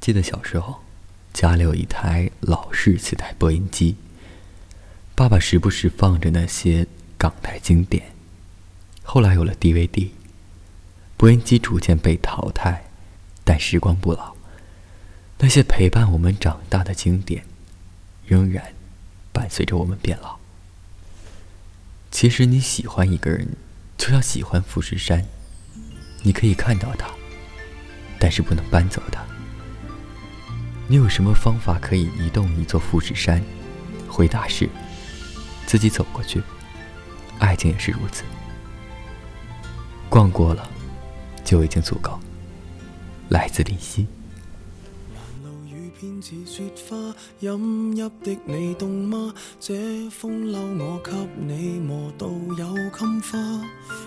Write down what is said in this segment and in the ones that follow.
记得小时候，家里有一台老式磁带播音机，爸爸时不时放着那些港台经典。后来有了 DVD，播音机逐渐被淘汰，但时光不老，那些陪伴我们长大的经典，仍然伴随着我们变老。其实你喜欢一个人，就像喜欢富士山，你可以看到它，但是不能搬走它。你有什么方法可以移动一座富士山？回答是：自己走过去。爱情也是如此，逛过了就已经足够。来自林夕。偏似雪花，饮泣的你冻吗？这风褸我给你磨到有襟花，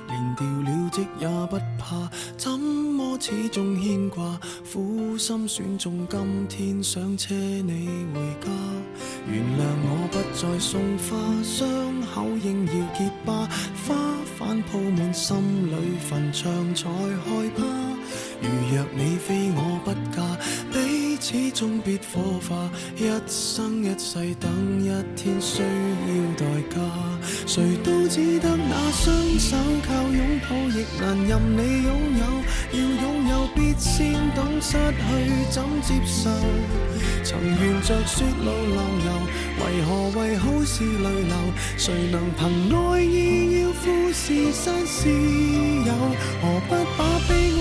连掉了职也不怕，怎始终牵挂？苦心选中今天想车你回家，原谅我不再送花，伤口应要结疤，花瓣铺满心里坟场才害怕。如若你非我不嫁。始终必火化，一生一世等一天需要代价。谁都只得那双手，靠拥抱亦难任你拥有。要拥有必先懂失去怎接受。曾沿着雪路浪游，为何为好事泪流？谁能凭爱意要富士山私有？何不把悲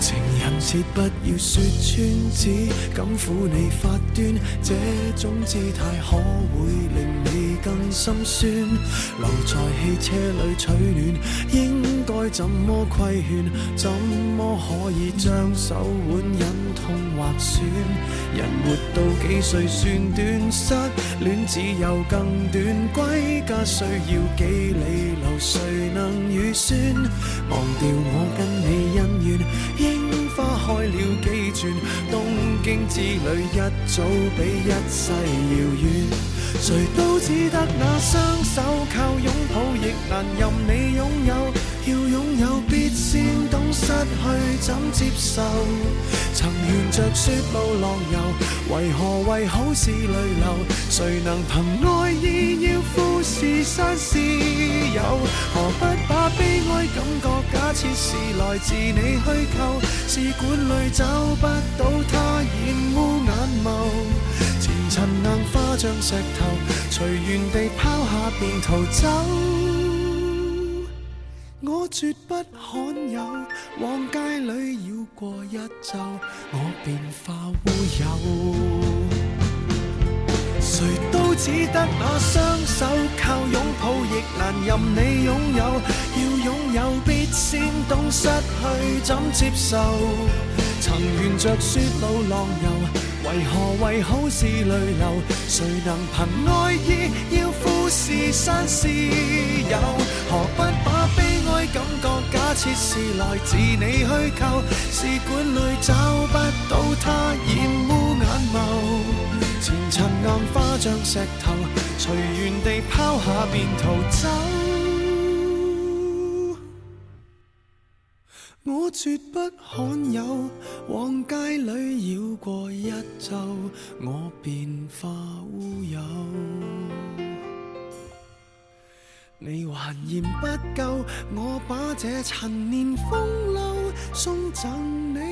情人节不要说穿，只敢抚你发端，这种姿态可会令更心酸？留在汽车里取暖，应该怎么规劝？怎么可以将手？腕忍痛划损？人活到几岁算短？失恋只有更短，归家需要几里路？谁能预算？忘掉我跟你恩怨。樱花开了几转，东京之旅一早比一世遥远。谁都只得那双手，靠拥抱亦难任你拥有。要拥有，必先懂失去怎接受。曾沿着雪路浪游，为何为好事泪流？谁能凭爱意要富士山私有？何不把悲哀感觉假设是来自你虚构？试管里找不到它，染污眼眸。前尘硬化像石头，随缘地抛下便逃走。我绝不罕有，往街里绕过一周，我便化乌有。谁都只得那双手，靠拥抱亦难任你拥有。要拥有，必先懂失去怎接受。曾沿着雪路浪游。为何为好事泪流？谁能凭爱意要富士山私有？何不把悲哀感觉假设是来自你虚构？试管里找不到它，染污眼眸。前尘硬化像石头，随缘地抛下便逃走。我绝不罕有，往街里绕过一周，我便化乌有。你还嫌不够，我把这陈年风流送赠你。